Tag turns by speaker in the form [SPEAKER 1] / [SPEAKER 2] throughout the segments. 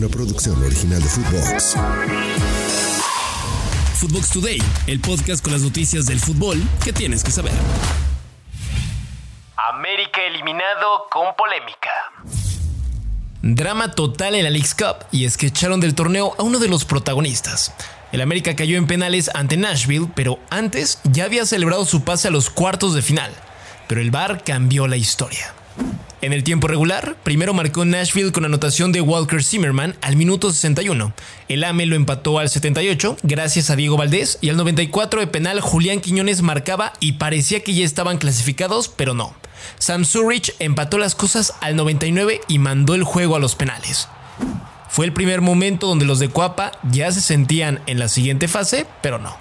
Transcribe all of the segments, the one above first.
[SPEAKER 1] una producción original de Footbox.
[SPEAKER 2] Footbox Today, el podcast con las noticias del fútbol que tienes que saber.
[SPEAKER 3] América eliminado con polémica.
[SPEAKER 2] Drama total en la League's Cup y es que echaron del torneo a uno de los protagonistas. El América cayó en penales ante Nashville, pero antes ya había celebrado su pase a los cuartos de final. Pero el VAR cambió la historia. En el tiempo regular, primero marcó Nashville con anotación de Walker Zimmerman al minuto 61. El AME lo empató al 78 gracias a Diego Valdés y al 94 de penal Julián Quiñones marcaba y parecía que ya estaban clasificados, pero no. Sam Surrich empató las cosas al 99 y mandó el juego a los penales. Fue el primer momento donde los de Cuapa ya se sentían en la siguiente fase, pero no.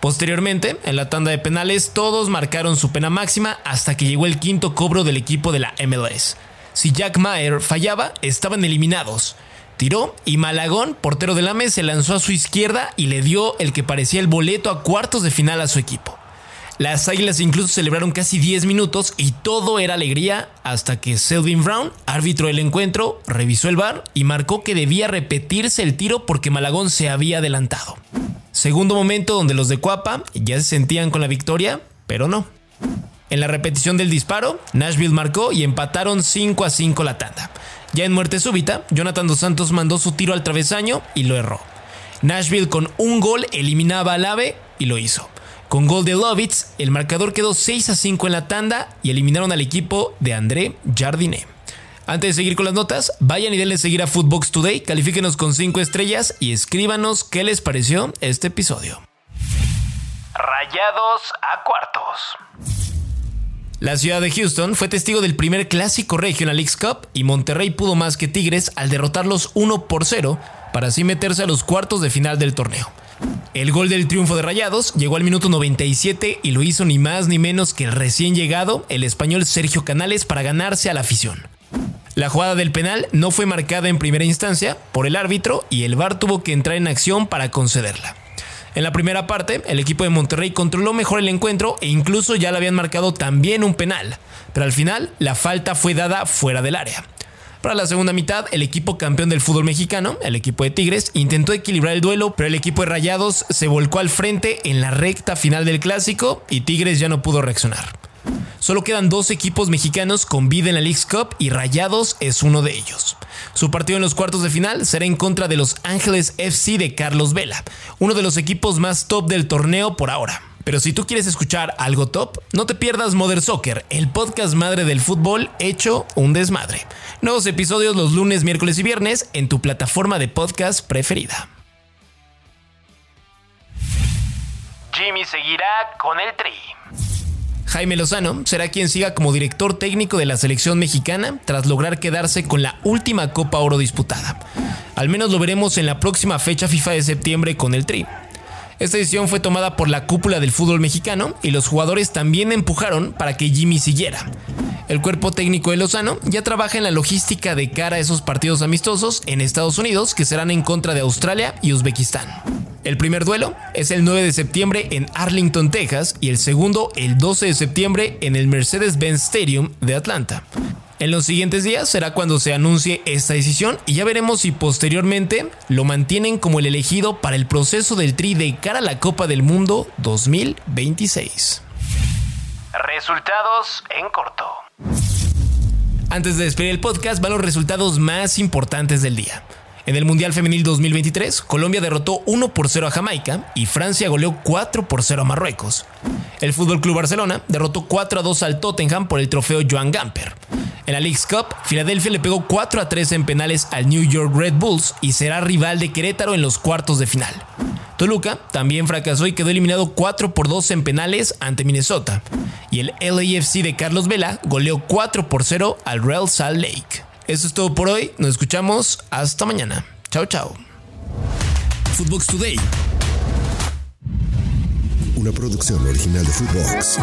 [SPEAKER 2] Posteriormente, en la tanda de penales, todos marcaron su pena máxima hasta que llegó el quinto cobro del equipo de la MLS. Si Jack Mayer fallaba, estaban eliminados. Tiró y Malagón, portero del AME, se lanzó a su izquierda y le dio el que parecía el boleto a cuartos de final a su equipo. Las Águilas incluso celebraron casi 10 minutos y todo era alegría hasta que Selvin Brown, árbitro del encuentro, revisó el bar y marcó que debía repetirse el tiro porque Malagón se había adelantado. Segundo momento donde los de Cuapa ya se sentían con la victoria, pero no. En la repetición del disparo, Nashville marcó y empataron 5 a 5 la tanda. Ya en muerte súbita, Jonathan dos Santos mandó su tiro al travesaño y lo erró. Nashville con un gol eliminaba al AVE y lo hizo. Con gol de Lovitz, el marcador quedó 6 a 5 en la tanda y eliminaron al equipo de André Jardinet. Antes de seguir con las notas, vayan y denle seguir a Footbox Today, califíquenos con 5 estrellas y escríbanos qué les pareció este episodio.
[SPEAKER 3] Rayados a cuartos.
[SPEAKER 2] La ciudad de Houston fue testigo del primer clásico Regional League Cup y Monterrey pudo más que Tigres al derrotarlos 1 por 0 para así meterse a los cuartos de final del torneo. El gol del triunfo de Rayados llegó al minuto 97 y lo hizo ni más ni menos que el recién llegado, el español Sergio Canales, para ganarse a la afición. La jugada del penal no fue marcada en primera instancia por el árbitro y el VAR tuvo que entrar en acción para concederla. En la primera parte, el equipo de Monterrey controló mejor el encuentro e incluso ya le habían marcado también un penal, pero al final la falta fue dada fuera del área. Para la segunda mitad, el equipo campeón del fútbol mexicano, el equipo de Tigres, intentó equilibrar el duelo, pero el equipo de Rayados se volcó al frente en la recta final del clásico y Tigres ya no pudo reaccionar. Solo quedan dos equipos mexicanos con vida en la League's Cup y Rayados es uno de ellos. Su partido en los cuartos de final será en contra de los Ángeles FC de Carlos Vela, uno de los equipos más top del torneo por ahora. Pero si tú quieres escuchar algo top, no te pierdas Mother Soccer, el podcast madre del fútbol hecho un desmadre. Nuevos episodios los lunes, miércoles y viernes en tu plataforma de podcast preferida.
[SPEAKER 3] Jimmy seguirá con el Tri.
[SPEAKER 2] Jaime Lozano será quien siga como director técnico de la selección mexicana tras lograr quedarse con la última Copa Oro disputada. Al menos lo veremos en la próxima fecha FIFA de septiembre con el Tri. Esta decisión fue tomada por la cúpula del fútbol mexicano y los jugadores también empujaron para que Jimmy siguiera. El cuerpo técnico de Lozano ya trabaja en la logística de cara a esos partidos amistosos en Estados Unidos que serán en contra de Australia y Uzbekistán. El primer duelo es el 9 de septiembre en Arlington, Texas, y el segundo el 12 de septiembre en el Mercedes-Benz Stadium de Atlanta. En los siguientes días será cuando se anuncie esta decisión y ya veremos si posteriormente lo mantienen como el elegido para el proceso del Tri de cara a la Copa del Mundo 2026.
[SPEAKER 3] Resultados en corto.
[SPEAKER 2] Antes de despedir el podcast van los resultados más importantes del día. En el Mundial Femenil 2023, Colombia derrotó 1 por 0 a Jamaica y Francia goleó 4 por 0 a Marruecos. El Fútbol Club Barcelona derrotó 4 a 2 al Tottenham por el trofeo Joan Gamper. En la League's Cup, Filadelfia le pegó 4 a 3 en penales al New York Red Bulls y será rival de Querétaro en los cuartos de final. Toluca también fracasó y quedó eliminado 4 por 2 en penales ante Minnesota. Y el LAFC de Carlos Vela goleó 4 por 0 al Real Salt Lake. Eso es todo por hoy, nos escuchamos hasta mañana. Chao, chao.
[SPEAKER 1] Footbox Today. Una producción original de Footbox.